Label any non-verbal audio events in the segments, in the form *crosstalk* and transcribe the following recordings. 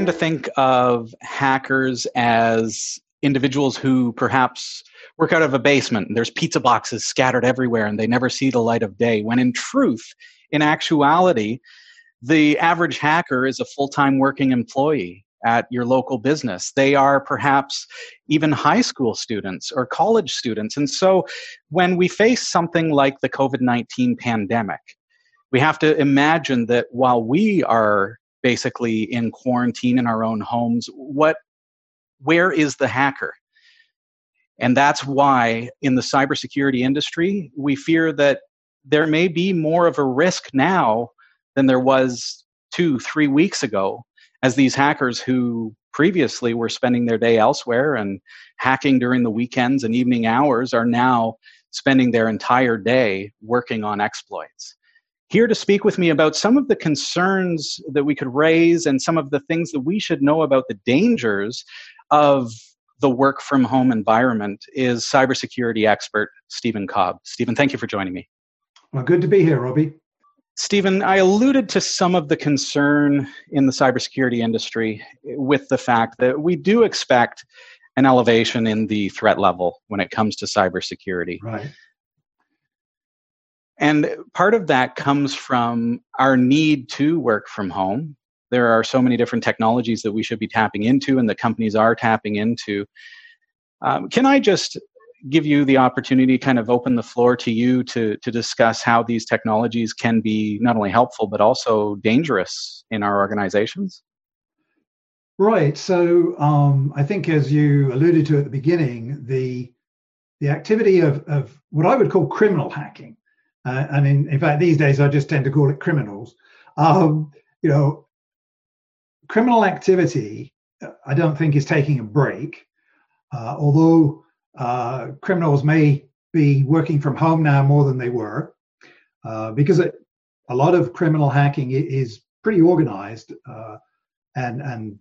tend to think of hackers as individuals who perhaps work out of a basement and there's pizza boxes scattered everywhere and they never see the light of day when in truth in actuality the average hacker is a full-time working employee at your local business. They are perhaps even high school students or college students. And so when we face something like the COVID 19 pandemic, we have to imagine that while we are basically in quarantine in our own homes, what where is the hacker? And that's why in the cybersecurity industry, we fear that there may be more of a risk now than there was two, three weeks ago as these hackers who previously were spending their day elsewhere and hacking during the weekends and evening hours are now spending their entire day working on exploits. Here to speak with me about some of the concerns that we could raise and some of the things that we should know about the dangers of the work from home environment is cybersecurity expert Stephen Cobb. Stephen, thank you for joining me. Well, good to be here, Robbie. Stephen, I alluded to some of the concern in the cybersecurity industry with the fact that we do expect an elevation in the threat level when it comes to cybersecurity. Right. And part of that comes from our need to work from home. There are so many different technologies that we should be tapping into, and the companies are tapping into. Um, can I just give you the opportunity kind of open the floor to you to to discuss how these technologies can be not only helpful but also dangerous in our organizations right so um, i think as you alluded to at the beginning the the activity of, of what i would call criminal hacking uh, and in, in fact these days i just tend to call it criminals um, you know criminal activity i don't think is taking a break uh, although uh, criminals may be working from home now more than they were uh, because it, a lot of criminal hacking is pretty organized uh, and and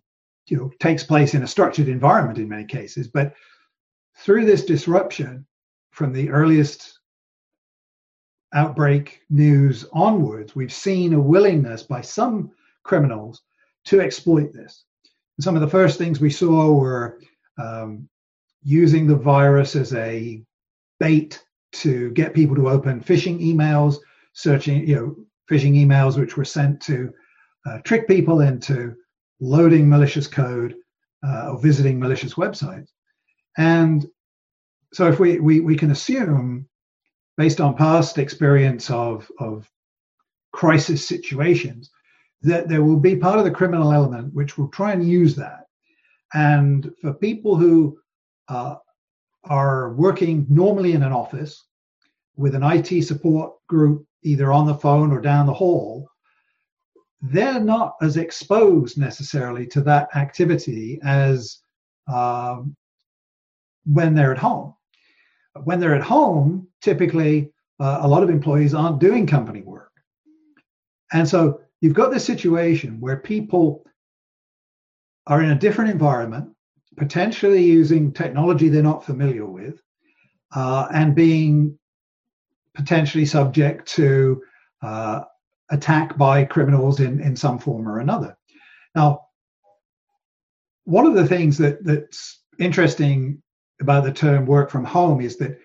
you know takes place in a structured environment in many cases. But through this disruption, from the earliest outbreak news onwards, we've seen a willingness by some criminals to exploit this. And some of the first things we saw were um, using the virus as a bait to get people to open phishing emails, searching, you know, phishing emails which were sent to uh, trick people into loading malicious code uh, or visiting malicious websites. And so if we, we, we can assume, based on past experience of, of crisis situations, that there will be part of the criminal element which will try and use that. And for people who uh, are working normally in an office with an IT support group either on the phone or down the hall, they're not as exposed necessarily to that activity as um, when they're at home. When they're at home, typically uh, a lot of employees aren't doing company work. And so you've got this situation where people are in a different environment potentially using technology they're not familiar with, uh, and being potentially subject to uh, attack by criminals in, in some form or another. Now, one of the things that, that's interesting about the term work from home is that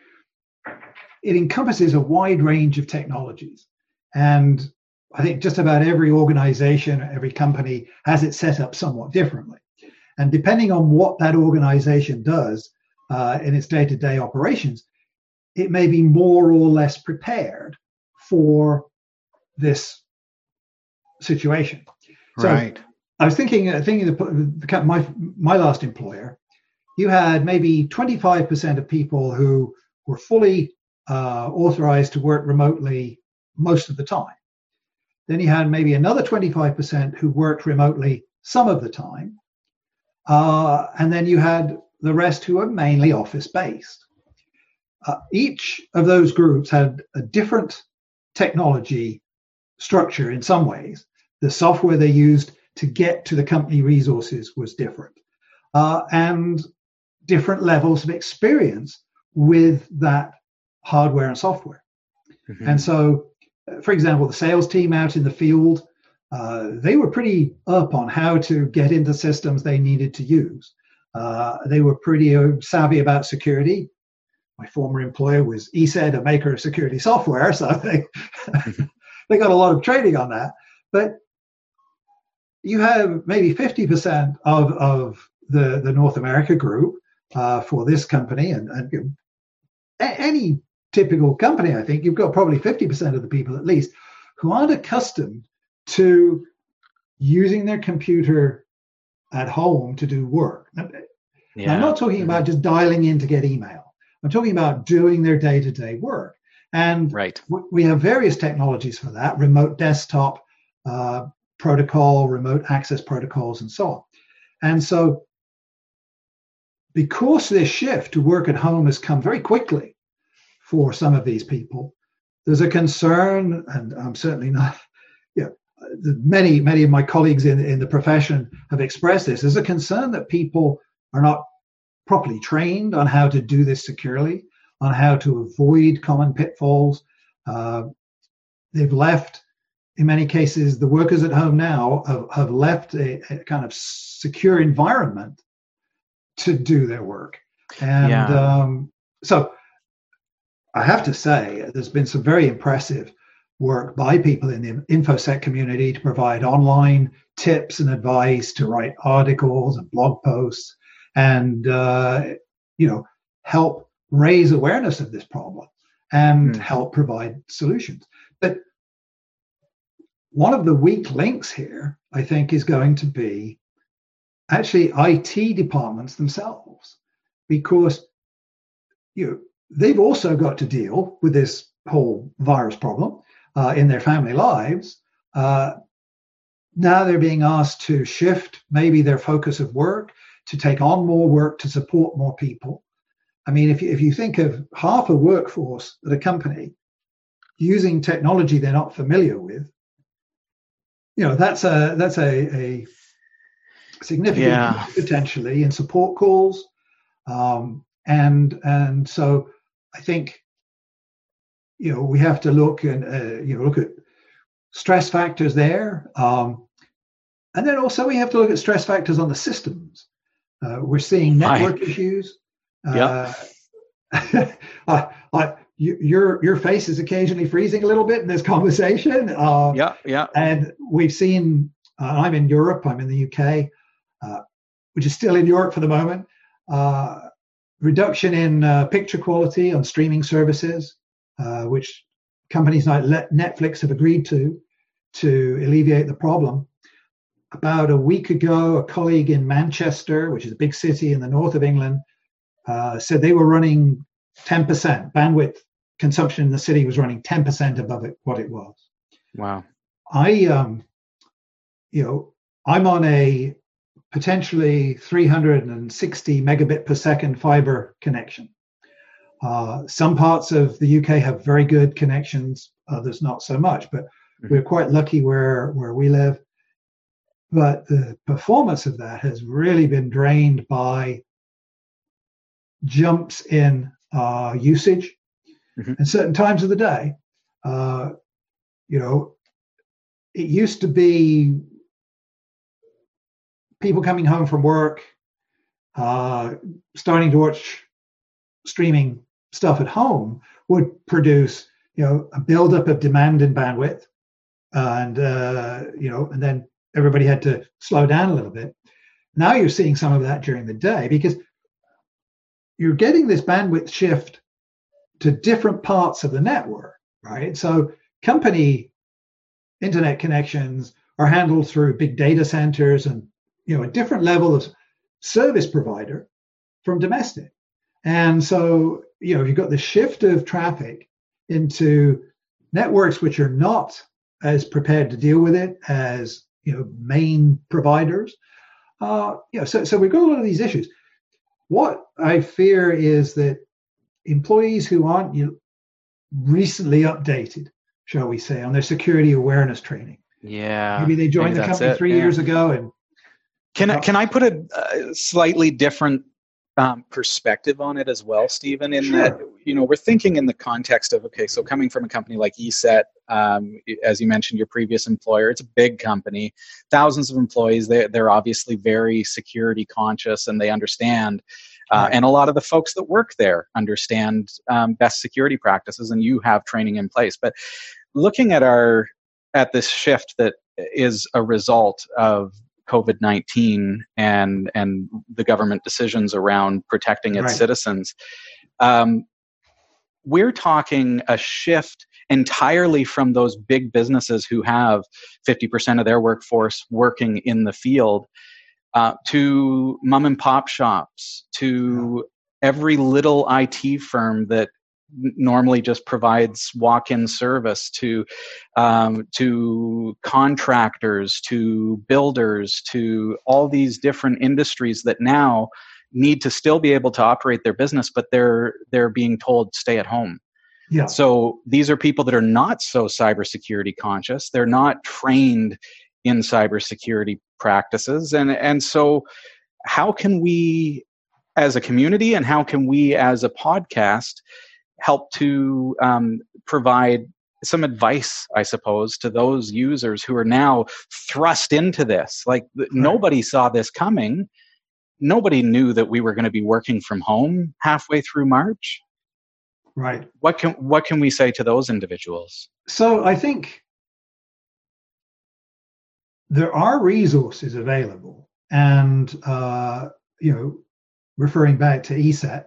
it encompasses a wide range of technologies. And I think just about every organization, every company has it set up somewhat differently. And depending on what that organization does uh, in its day to day operations, it may be more or less prepared for this situation. So right. I was thinking, uh, thinking the, my my last employer, you had maybe 25% of people who were fully uh, authorized to work remotely most of the time. Then you had maybe another 25% who worked remotely some of the time. Uh, and then you had the rest who were mainly office based. Uh, each of those groups had a different technology structure in some ways. The software they used to get to the company resources was different, uh, and different levels of experience with that hardware and software. Mm-hmm. And so, uh, for example, the sales team out in the field uh, they were pretty up on how to get into systems they needed to use. Uh, they were pretty uh, savvy about security. My former employer was ESET, a maker of security software, so they *laughs* they got a lot of training on that. But you have maybe 50% of, of the, the North America group uh, for this company, and, and any typical company, I think you've got probably 50% of the people at least who aren't accustomed to using their computer at home to do work. Yeah. I'm not talking about mm-hmm. just dialing in to get email. I'm talking about doing their day to day work. And right. we have various technologies for that remote desktop uh, protocol, remote access protocols, and so on. And so, because this shift to work at home has come very quickly for some of these people, there's a concern, and I'm certainly not, *laughs* yeah, many, many of my colleagues in, in the profession have expressed this. There's a concern that people are not properly trained on how to do this securely, on how to avoid common pitfalls. Uh, they've left, in many cases, the workers at home now have, have left a, a, kind of secure environment to do their work. And yeah. um, so I have to say, there's been some very impressive work by people in the infosec community to provide online tips and advice to write articles and blog posts and uh, you know help raise awareness of this problem and mm. help provide solutions but one of the weak links here i think is going to be actually it departments themselves because you know, they've also got to deal with this whole virus problem uh, in their family lives uh, now they're being asked to shift maybe their focus of work to take on more work to support more people. I mean, if you, if you think of half a workforce at a company using technology they're not familiar with, you know that's a that's a, a significant yeah. *laughs* potentially in support calls, um, and and so I think you know we have to look and uh, you know look at stress factors there, um, and then also we have to look at stress factors on the systems. Uh, we're seeing network Hi. issues. Yeah. Uh, *laughs* I, I, you, your your face is occasionally freezing a little bit in this conversation. Uh, yeah, yeah. And we've seen. Uh, I'm in Europe. I'm in the UK, which is still in Europe for the moment. Uh, reduction in picture quality on streaming services, which companies like Netflix have agreed to to alleviate the problem about a week ago, a colleague in Manchester, which is a big city in the north of England, uh, said they were running 10% bandwidth consumption in the city was running 10% above it, what it was. Wow. I, um, you know, I'm on a potentially 360 megabit per second fiber connection. Uh, some parts of the UK have very good connections, others not so much, but mm-hmm. we're quite lucky where where we live but the performance of that has really been drained by jumps in uh, usage mm-hmm. at certain times of the day. Uh, you know, it used to be people coming home from work, uh, starting to watch streaming stuff at home would produce, you know, a buildup of demand and bandwidth, and uh, you know, and then everybody had to slow down a little bit. Now you're seeing some of that during the day because you're getting this bandwidth shift to different parts of the network, right? So company internet connections are handled through big data centers and you know a different level of service provider from domestic. And so, you know, you've got the shift of traffic into networks which are not as prepared to deal with it as you know main providers. Uh, you know, so so we've got a lot of these issues. What I fear is that employees who aren't you know, recently updated, shall we say, on their security awareness training. Yeah. Maybe they joined maybe the company it. three yeah. years ago and can I, can I put a, a, slightly different um, perspective on it as well, Stephen. In sure. that, you know, we're thinking in the context of okay, so coming from a company like ESET, um, as you mentioned, your previous employer, it's a big company, thousands of employees. They they're obviously very security conscious, and they understand. Uh. And a lot of the folks that work there understand um, best security practices, and you have training in place. But looking at our at this shift that is a result of COVID nineteen and and the government decisions around protecting its right. citizens, um, we're talking a shift entirely from those big businesses who have fifty percent of their workforce working in the field uh, to mom and pop shops to every little IT firm that normally just provides walk-in service to um, to contractors to builders to all these different industries that now need to still be able to operate their business but they're they're being told stay at home yeah. So these are people that are not so cybersecurity conscious. They're not trained in cybersecurity practices, and and so how can we, as a community, and how can we, as a podcast, help to um, provide some advice, I suppose, to those users who are now thrust into this. Like right. nobody saw this coming. Nobody knew that we were going to be working from home halfway through March. Right. What can what can we say to those individuals? So I think there are resources available, and uh, you know, referring back to ESET,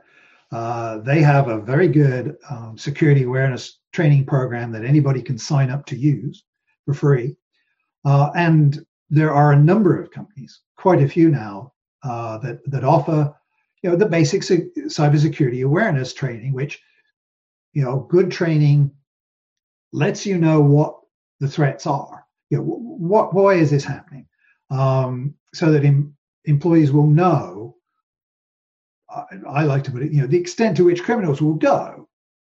uh, they have a very good um, security awareness training program that anybody can sign up to use for free. Uh, and there are a number of companies, quite a few now, uh, that that offer, you know, the basic cybersecurity awareness training, which, you know, good training lets you know what the threats are. You know, what why is this happening, um, so that em- employees will know I like to put it, you know, the extent to which criminals will go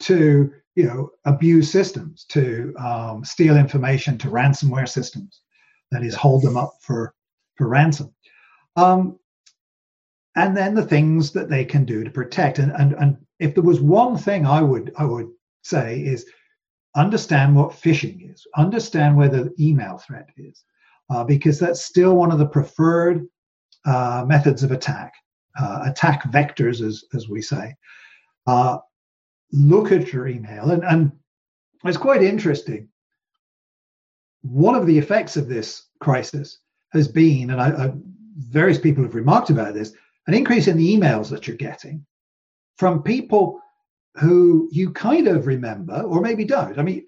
to, you know, abuse systems, to um, steal information, to ransomware systems, that is, hold them up for for ransom, um, and then the things that they can do to protect. And and and if there was one thing I would I would say is understand what phishing is, understand where the email threat is, uh, because that's still one of the preferred uh, methods of attack uh, attack vectors, as, as we say, uh, look at your email. And, and it's quite interesting. One of the effects of this crisis has been, and I, I, various people have remarked about this, an increase in the emails that you're getting from people who you kind of remember or maybe don't. I mean,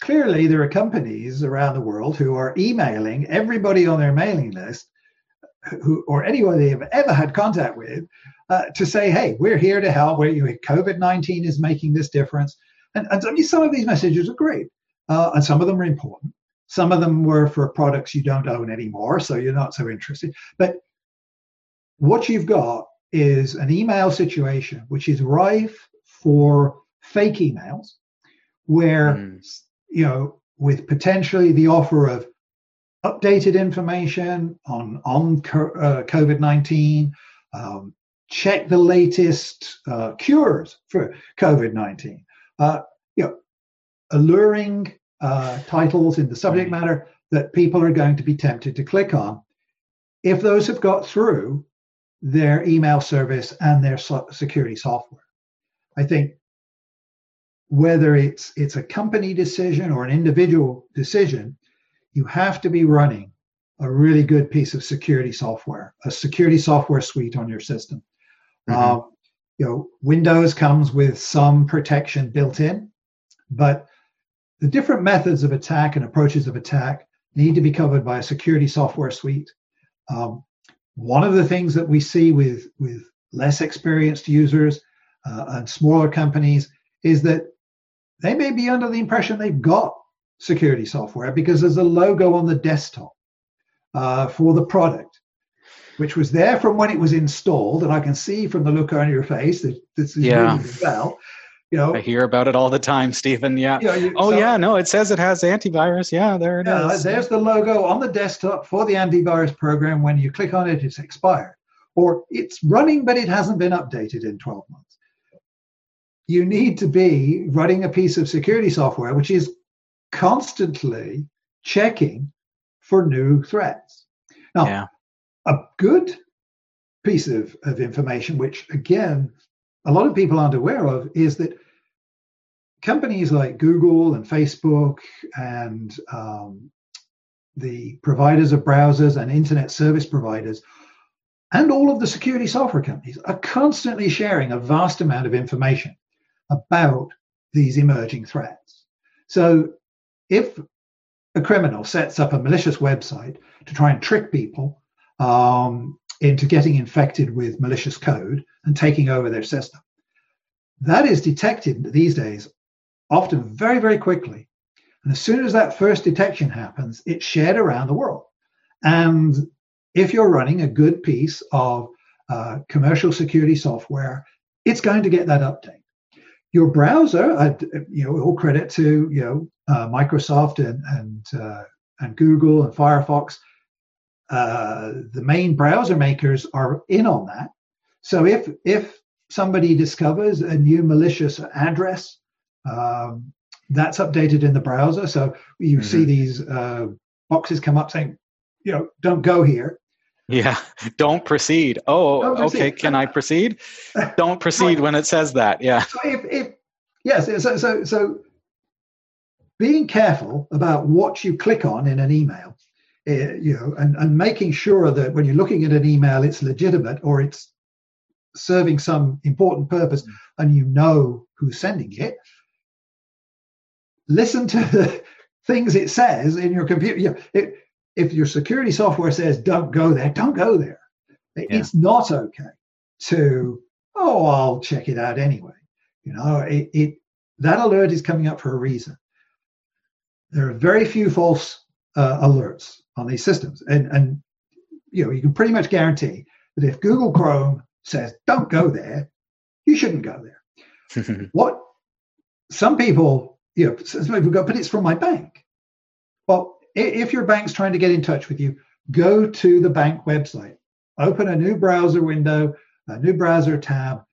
clearly there are companies around the world who are emailing everybody on their mailing list who or anyone they have ever had contact with uh, to say, hey, we're here to help. Where you COVID nineteen is making this difference, and, and I mean, some of these messages are great, uh, and some of them are important. Some of them were for products you don't own anymore, so you're not so interested. But what you've got is an email situation which is rife for fake emails, where mm. you know with potentially the offer of updated information on on uh, COVID nineteen. Um, check the latest uh, cures for COVID nineteen. Uh, you know, alluring uh, titles in the subject matter that people are going to be tempted to click on. If those have got through their email service and their so- security software, I think whether it's it's a company decision or an individual decision, you have to be running a really good piece of security software, a security software suite on your system. Mm-hmm. Uh, you know, Windows comes with some protection built in, but the different methods of attack and approaches of attack need to be covered by a security software suite. Um, one of the things that we see with with less experienced users uh, and smaller companies is that they may be under the impression they've got security software because there's a logo on the desktop uh, for the product, which was there from when it was installed. And I can see from the look on your face that this is yeah. really well. You know, I hear about it all the time, Stephen. Yeah. You know, you, oh, so, yeah. No, it says it has antivirus. Yeah, there it yeah, is. There's the logo on the desktop for the antivirus program. When you click on it, it's expired. or it's running but it hasn't been updated in 12 months. You need to be running a piece of security software which is constantly checking for new threats. Now, yeah. a good piece of, of information, which again, a lot of people aren't aware of, is that companies like Google and Facebook and um, the providers of browsers and internet service providers and all of the security software companies are constantly sharing a vast amount of information about these emerging threats. So if a criminal sets up a malicious website to try and trick people um, into getting infected with malicious code and taking over their system, that is detected these days often very, very quickly. And as soon as that first detection happens, it's shared around the world. And if you're running a good piece of uh, commercial security software, it's going to get that update. Your browser, uh, you know, all credit to you know uh, Microsoft and and uh, and Google and Firefox. Uh, the main browser makers are in on that. So if if somebody discovers a new malicious address um, that's updated in the browser. So you mm-hmm. see these uh, boxes come up saying, you know, don't go here. Yeah, *laughs* don't proceed. Oh, don't proceed. okay. Can I proceed? *laughs* don't proceed when it says that. Yeah. So if, if yes, so so so being careful about what you click on in an email, uh, you know, and, and making sure that when you're looking at an email, it's legitimate or it's serving some important purpose, mm. and you know who's sending it listen to the *laughs* things it says in your computer. You know, it, if your security software says don't go there, don't go there. Yeah. It's not okay to oh I'll check it out anyway. You know, it, it that alert is coming up for a reason. There are very few false uh, alerts on these systems, and and you know you can pretty much guarantee that if Google Chrome says don't go there, you shouldn't go there. *laughs* what some people you know, some people go, but it's from my bank. Well, if your bank's trying to get in touch with you, go to the bank website, open a new browser window, a new browser tab,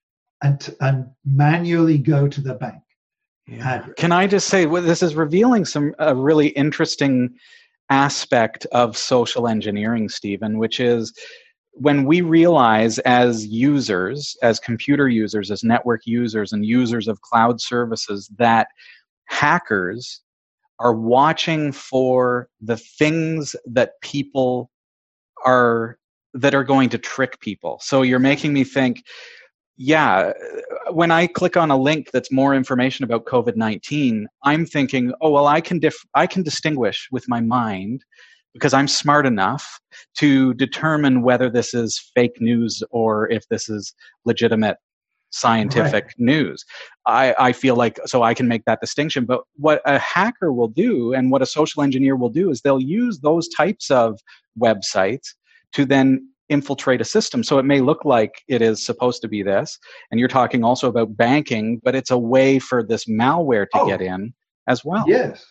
and, and manually go to the bank. Yeah. Uh, can I just say, well, this is revealing some a really interesting aspect of social engineering, Stephen, which is when we realize as users, as computer users, as network users, and users of cloud services, that hackers are watching for the things that people are that are going to trick people. So you're making me think yeah, when I click on a link that's more information about COVID-19, I'm thinking, oh well I can dif- I can distinguish with my mind because I'm smart enough to determine whether this is fake news or if this is legitimate scientific right. news. I, I feel like so I can make that distinction. But what a hacker will do and what a social engineer will do is they'll use those types of websites to then infiltrate a system. So it may look like it is supposed to be this. And you're talking also about banking, but it's a way for this malware to oh, get in as well. Yes.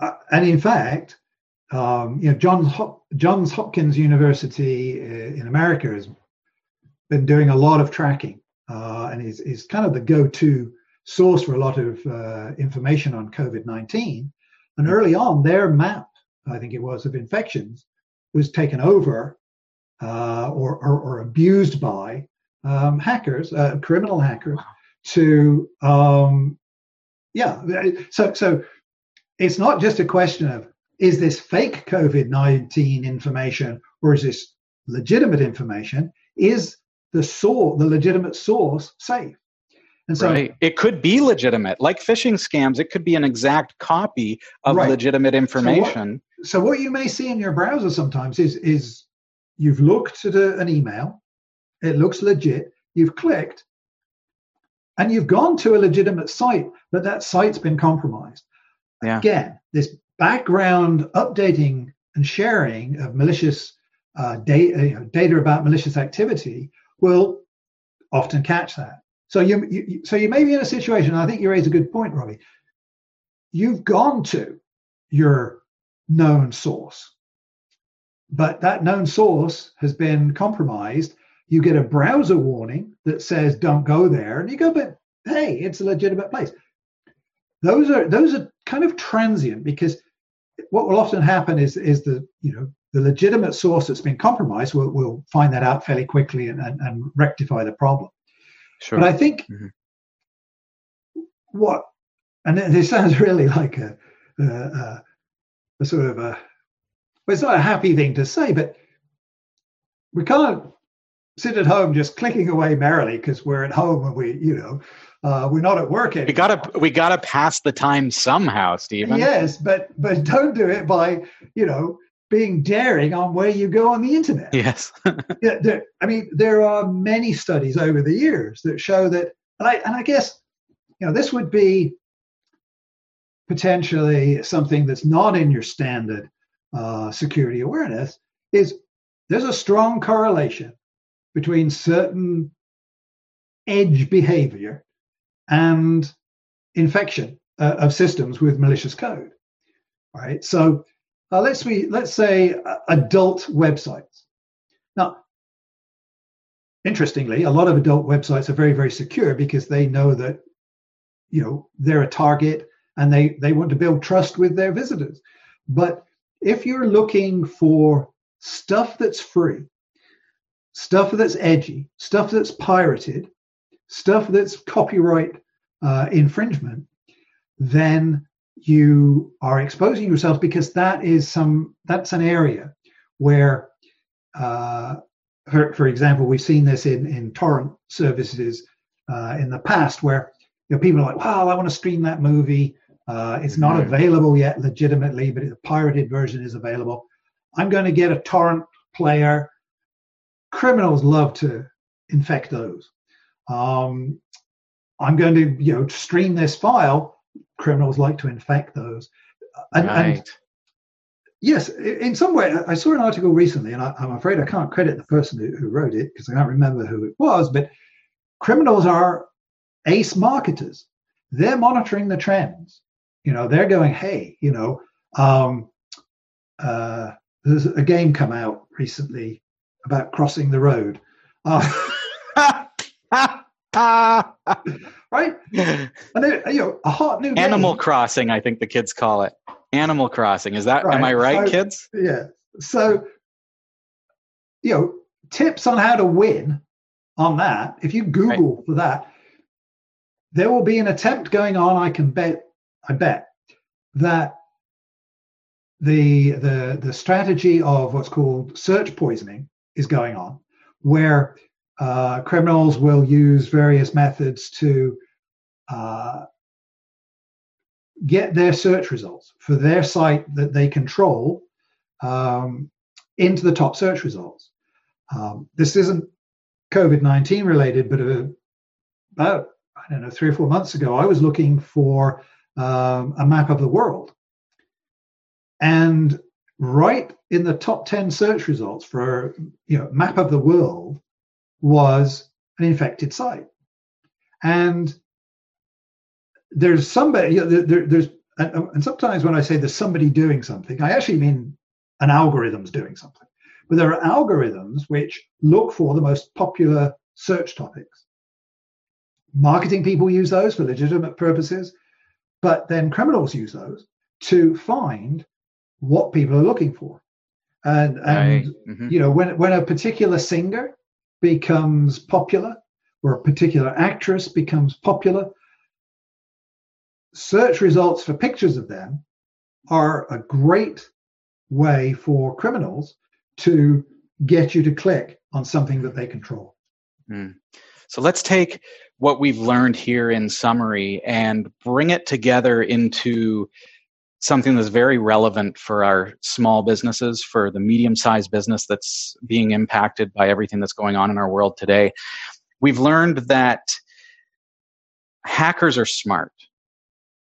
Uh, and in fact, um, you know, Johns, Hop- Johns Hopkins University uh, in America has been doing a lot of tracking uh, and is, is kind of the go-to source for a lot of uh, information on COVID-19. And hmm. early on, their map, I think it was, of infections was taken over uh, or, or, or, abused by um, hackers, uh, criminal hackers, to um, yeah. So so it's not just a question of is this fake COVID-19 information or is this legitimate information? Is the source, the legitimate source, safe. And so, right. it could be legitimate, like phishing scams. It could be an exact copy of right. legitimate information. So what, so what, you may see in your browser sometimes is is you've looked at a, an email, it looks legit. You've clicked, and you've gone to a legitimate site, but that site's been compromised. Yeah. Again, this background updating and sharing of malicious uh, data, you know, data about malicious activity will often catch that. So you, you, so you may be in a situation. I think you raise a good point, Robbie. You've gone to your known source, but that known source has been compromised you get a browser warning that says don't go there, and you go, but hey, it's a legitimate place. Those are those are kind of transient because what will often happen is is the you know the legitimate source that's been compromised will will find that out fairly quickly and, and, and rectify the problem. Sure. But I think mm-hmm. what and this sounds *laughs* really like a, a, a sort of a well, it's not a happy thing to say, but we can't sit at home just clicking away merrily because we're at home and we, you know, uh, we're not at work anymore. We gotta we gotta pass the time somehow, Stephen. Yes, but but don't do it by you know being daring on where you go on the internet. Yes. *laughs* yeah, there, I mean, there are many studies over the years that show that, and I, and I guess, you know, this would be potentially something that's not in your standard uh, security awareness is there's a strong correlation between certain edge behavior and infection uh, of systems with malicious code. right So uh, let's we let's say uh, adult websites. Now, interestingly, a lot of adult websites are very very secure because they know that you know they're a target and they they want to build trust with their visitors. But if you're looking for stuff that's free, stuff that's edgy, stuff that's pirated, stuff that's copyright uh, infringement, then you are exposing yourself because that is some that's an area where uh, for, for example we've seen this in in torrent services uh, in the past where you know people are like wow i want to stream that movie uh, it's not mm-hmm. available yet legitimately but the pirated version is available i'm going to get a torrent player criminals love to infect those um, i'm going to you know stream this file criminals like to infect those. And, right. and yes, in some way, I saw an article recently, and I, am afraid I can't credit the person who, who wrote it because I can't remember who it was, but criminals are ace marketers. They're monitoring the trends. You know, they're going, hey, you know, um, uh, there's a game come out recently about crossing the road. Uh, *laughs* right? and it, you know, a hot new Animal game. Crossing, I think the kids call it. Animal Crossing. Is that? Right. Am I right, so, kids? Yeah. So, you know, tips on how to win on that. If you Google right. for that, there will be an attempt going on. I can bet. I bet that the the the strategy of what's called search poisoning is going on, where uh, criminals will use various methods to uh, get their search results for their site that they control um, into the top search results. Um, this isn't COVID 19 related, but about, I don't know, three or four months ago, I was looking for um, a map of the world. And right in the top 10 search results for you know map of the world was an infected site. And there's somebody, you know, there, there's, and sometimes when I say there's somebody doing something, I actually mean an algorithm's doing something. But there are algorithms which look for the most popular search topics. Marketing people use those for legitimate purposes, but then criminals use those to find what people are looking for. And, and right. mm-hmm. you know, when, when a particular singer becomes popular or a particular actress becomes popular, search results for pictures of them are a great way for criminals to get you to click on something that they control. Mm. So let's take what we've learned here in summary and bring it together into something that's very relevant for our small businesses, for the medium sized business that's being impacted by everything that's going on in our world today. We've learned that hackers are smart.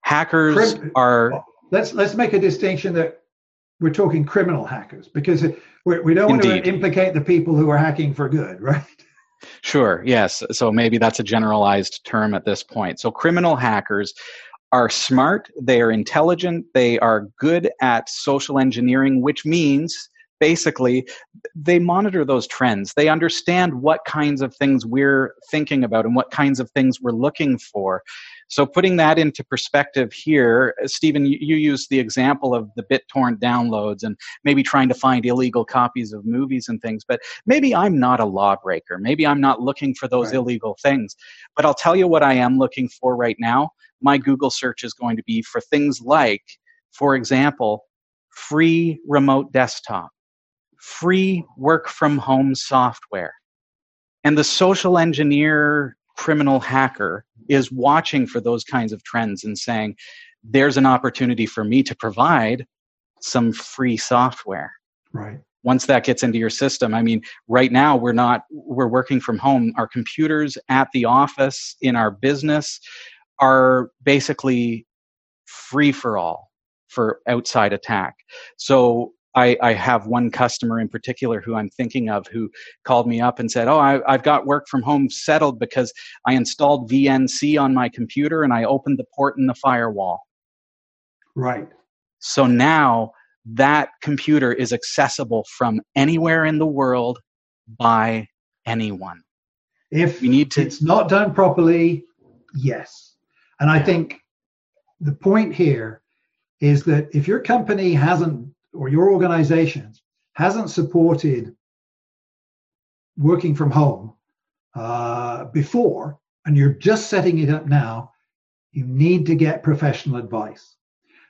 Hackers are. Let's let's make a distinction that we're talking criminal hackers because we, we don't Indeed. want to implicate the people who are hacking for good, *laughs* right? Sure, yes. So maybe that's a generalized term at this point. So criminal hackers are smart, they are intelligent, they are good at social engineering, which means basically they monitor those trends they understand what kinds of things we're thinking about and what kinds of things we're looking for so putting that into perspective here uh, stephen you, you used the example of the bittorrent downloads and maybe trying to find illegal copies of movies and things but maybe i'm not a lawbreaker maybe i'm not looking for those right. illegal things but i'll tell you what i am looking for right now my google search is going to be for things like for example free remote desktop free work from home software. And the social engineer criminal hacker is watching for those kinds of trends and saying, there's an opportunity for me to provide some free software. Right. Once that gets into your system, I mean, right now we're not, we're working from home. Our computers at the office, in our business, are basically free for all for outside attack. So I, I, have one customer in particular who I'm thinking of who called me up and said, Oh, I, have got work from home settled because I installed VNC on my computer and I opened the port in the firewall. Right. So now that computer is accessible from anywhere in the world by anyone. If you need to, it's not done properly, yes. And I think the point here is that if your company hasn't or your organization hasn't supported working from home uh, before and you're just setting it up now, you need to get professional advice.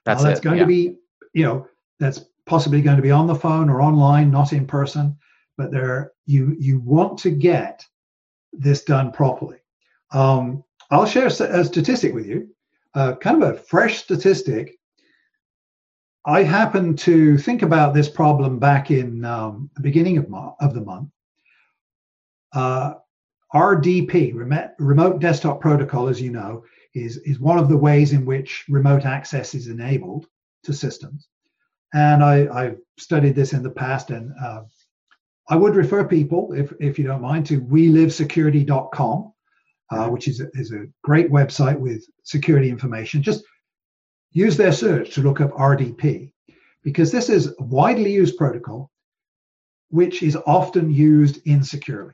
That's, now, that's it, going yeah. to be, you know, that's possibly going to be on the phone or online, not in person. But there, you you want to get this done properly. Um, I'll share a statistic with you, uh, kind of a fresh statistic I happened to think about this problem back in um, the beginning of, mo- of the month. Uh, RDP, Remote Desktop Protocol, as you know, is, is one of the ways in which remote access is enabled to systems. And I, I've studied this in the past, and uh, I would refer people, if, if you don't mind, to welivesecurity.com, uh, which is a, is a great website with security information. Just use their search to look up RDP because this is a widely used protocol which is often used insecurely.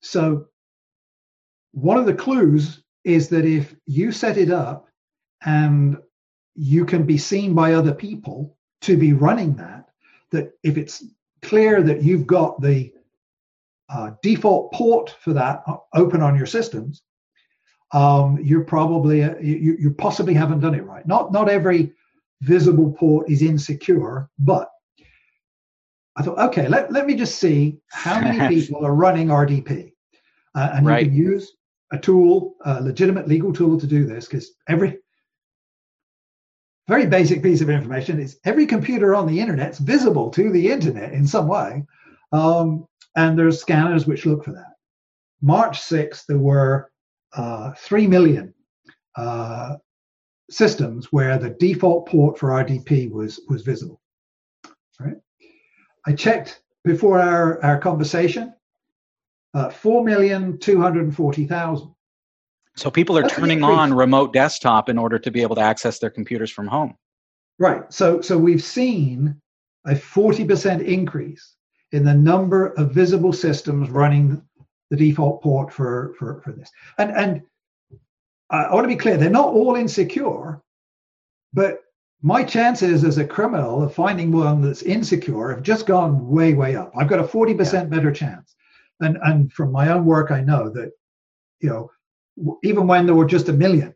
So, one of the clues is that if you set it up and you can be seen by other people to be running that, that if it's clear that you've got the uh, default port for that open on your systems, um, you're probably uh, you, you possibly haven't done it right. Not not every visible port is insecure, but I thought, okay, let, let me just see how many *laughs* people are running RDP, uh, and right. you can use a tool, a legitimate legal tool to do this because every very basic piece of information is every computer on the internet is visible to the internet in some way, um, and there's scanners which look for that. March 6th, there were 3 million uh, systems where the default port for RDP was, was visible. Right? I checked before our, our conversation, uh, 4,240,000. So people are That's turning on remote desktop in order to be able to access their computers from home. Right. So so we've seen a 40% increase in the number of visible systems running the default port for for for this. And and I want to be clear, they're not all insecure, but my chances as a criminal of finding one that's insecure have just gone way way up. I've got a 40% yeah. better chance. And and from my own work I know that you know even when there were just a million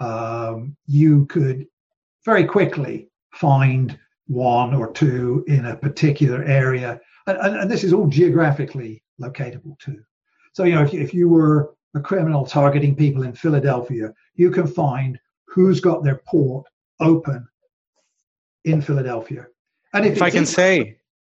um, you could very quickly find one or two in a particular area and, and, and this is all geographically locatable too so, you know, if you, if you were a criminal targeting people in Philadelphia, you can find who's got their port open in Philadelphia. And if, if I can say,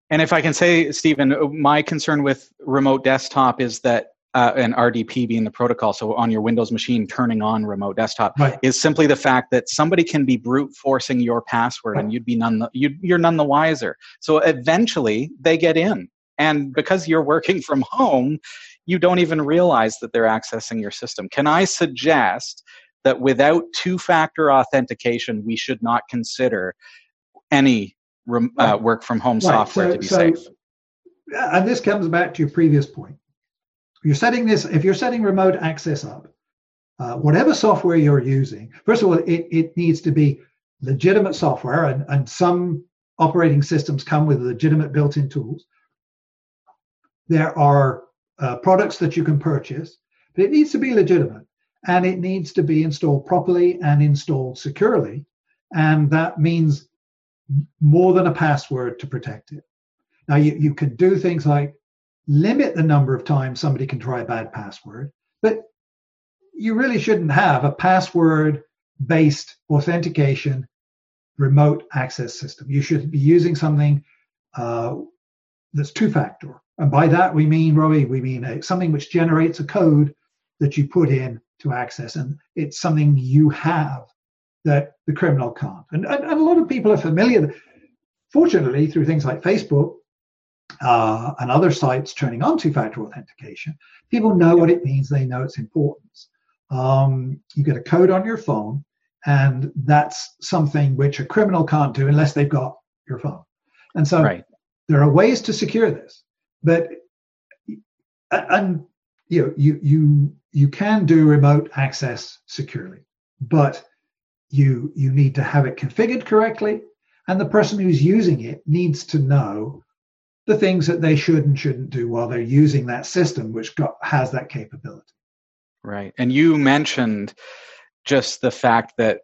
and if I can say, Stephen, my concern with remote desktop is that uh, and RDP being the protocol, so on your Windows machine, turning on remote desktop right. is simply the fact that somebody can be brute forcing your password, right. and you'd be none the, you, you're none the wiser. So eventually, they get in, and because you're working from home, you don't even realize that they're accessing your system. Can I suggest that without two factor authentication, we should not consider any uh, work from home right. software so, to be so, safe. And this comes back to your previous point. You're setting this, if you're setting remote access up, uh, whatever software you're using, first of all, it, it needs to be legitimate software, and, and some operating systems come with legitimate built in tools. There are uh, products that you can purchase, but it needs to be legitimate and it needs to be installed properly and installed securely. And that means more than a password to protect it. Now, you, you can do things like limit the number of times somebody can try a bad password, but you really shouldn't have a password based authentication remote access system. You should be using something uh, that's two factor. And by that, we mean, Robbie, we mean a, something which generates a code that you put in to access. And it's something you have that the criminal can't. And, and, and a lot of people are familiar, fortunately, through things like Facebook uh, and other sites turning on two factor authentication, people know what it means, they know its importance. Um, you get a code on your phone, and that's something which a criminal can't do unless they've got your phone. And so right. there are ways to secure this, but uh, and you know you you you can do remote access securely, but you you need to have it configured correctly, and the person who's using it needs to know the things that they should and shouldn't do while they're using that system, which got has that capability. Right, and you mentioned just the fact that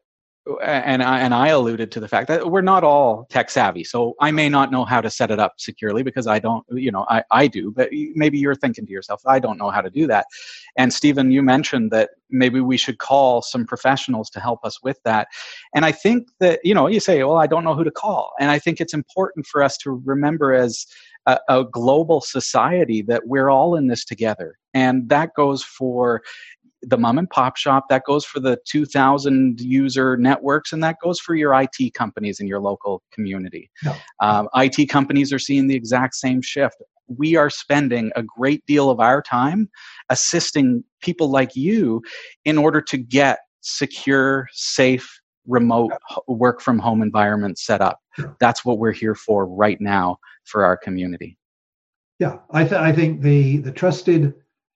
and I, and I alluded to the fact that we're not all tech savvy. So I may not know how to set it up securely because I don't, you know, I, I do, but maybe you're thinking to yourself, I don't know how to do that. And Stephen, you mentioned that maybe we should call some professionals to help us with that. And I think that, you know, you say, well, I don't know who to call. And I think it's important for us to remember as a, a global society that we're all in this together. And that goes for the mom and pop shop, that goes for the 2,000 user networks, and that goes for your IT companies in your local community. No. Um, IT companies are seeing the exact same shift. We are spending a great deal of our time assisting people like you in order to get secure, safe, remote work from home environments set up. That's what we're here for right now for our community. Yeah, I, th- I think the the trusted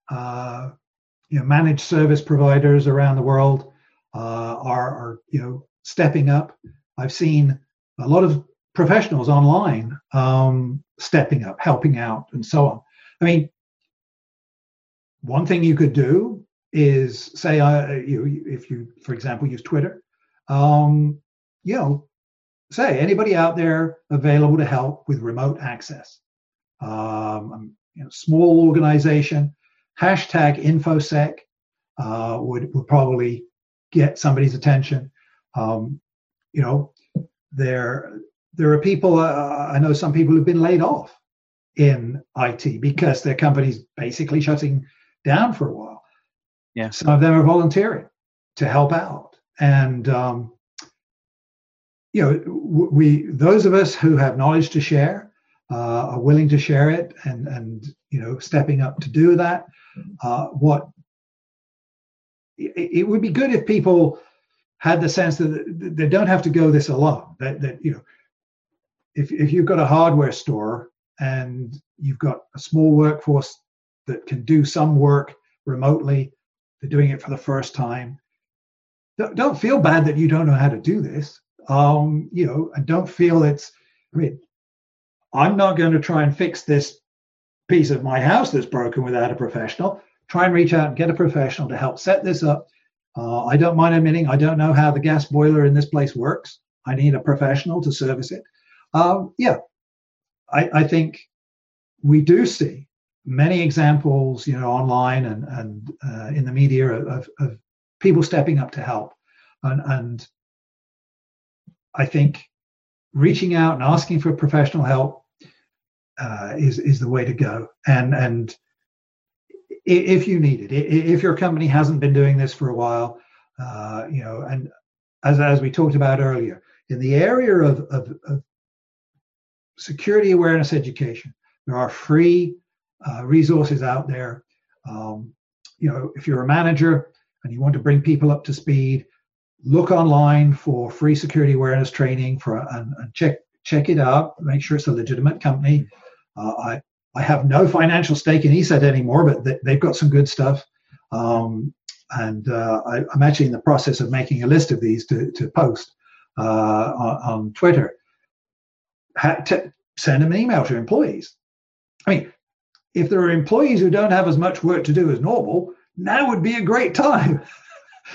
uh, you know, managed service providers around the world uh, are, are, you know, stepping up. I've seen a lot of professionals online um, stepping up, helping out, and so on. I mean, one thing you could do is say, uh, you, if you, for example, use Twitter, um, you know, say anybody out there available to help with remote access. Um, you know, small organization, hashtag infosec uh, would, would probably get somebody's attention. Um, you know, there there are people. Uh, I know some people who've been laid off in IT because their company's basically shutting down for a while. Yeah, some of them are volunteering to help out, and um, you know, we those of us who have knowledge to share uh, are willing to share it, and and you know, stepping up to do that uh, what it, it, would be good if people had the sense that they don't have to go this alone. That that you know, if if you've got a hardware store and you've got a small workforce that can do some work remotely, they're doing it for the first time. Don't feel bad that you don't know how to do this. Um, you know, and don't feel it's. I mean, I'm not going to try and fix this piece of my house that's broken without a professional, try and reach out and get a professional to help set this up. Uh, I don't mind admitting I don't know how the gas boiler in this place works. I need a professional to service it. Um, yeah, I, I, think we do see many examples, you know, online and and uh, in the media of, of people stepping up to help, and and I think reaching out and asking for professional help uh, is is the way to go. And and if you need it, if your company hasn't been doing this for a while, uh, you know, and as as we talked about earlier, in the area of, of, of security awareness education, there are free uh, resources out there. Um, you know, if you're a manager and you want to bring people up to speed, look online for free security awareness training for and, and check check it out, make sure it's a legitimate company. Uh, I I have no financial stake in ESET anymore, but they, they've got some good stuff. Um, and uh, I, am actually in the process of making a list of these to, to post uh, on, on, Twitter. Ha- t- send them an email to employees. I mean, if there are employees who don't have as much work to do as normal, now would be a great time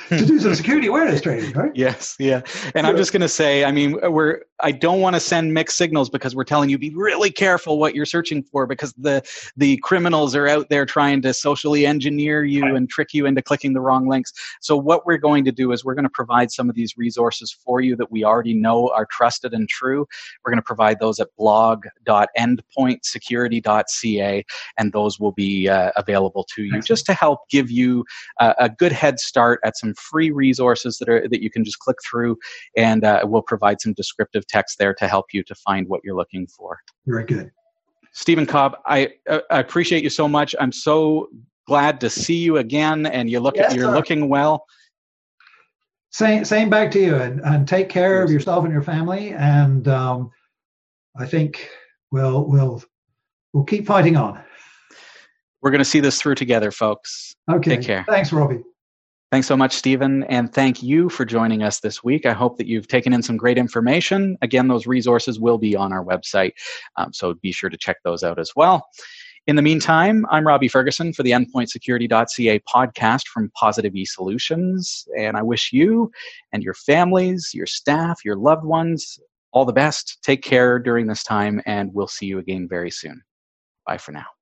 to do some security awareness training, right? *laughs* Yes, yeah. And I'm just going to say, I mean, we're I don't want to send mixed signals because we're telling you be really careful what you're searching for because the the criminals are out there trying to socially engineer you right. and trick you into clicking the wrong links. So what we're going to do is we're going to provide some of these resources for you that we already know are trusted and true. We're going to provide those at blog.endpointsecurity.ca and those will be uh, available to you just to help give you uh, a good head start at some free resources that are that you can just click through and uh, we'll provide some descriptive text there to help you to find what you're looking for. Very good. Stephen Cobb, I, uh, I appreciate you so much. I'm so glad to see you again, and you look yes, you're sir. looking well. Same same back to you, and, and take care yes. of yourself and your family. And um, I think we'll we'll we'll keep fighting on. We're going to see this through together, folks. Okay. Take care. Thanks, Robbie. Thanks so much, Stephen, and thank you for joining us this week. I hope that you've taken in some great information. Again, those resources will be on our website, um, so be sure to check those out as well. In the meantime, I'm Robbie Ferguson for the endpointsecurity.ca podcast from Positive E Solutions, and I wish you and your families, your staff, your loved ones all the best. Take care during this time, and we'll see you again very soon. Bye for now.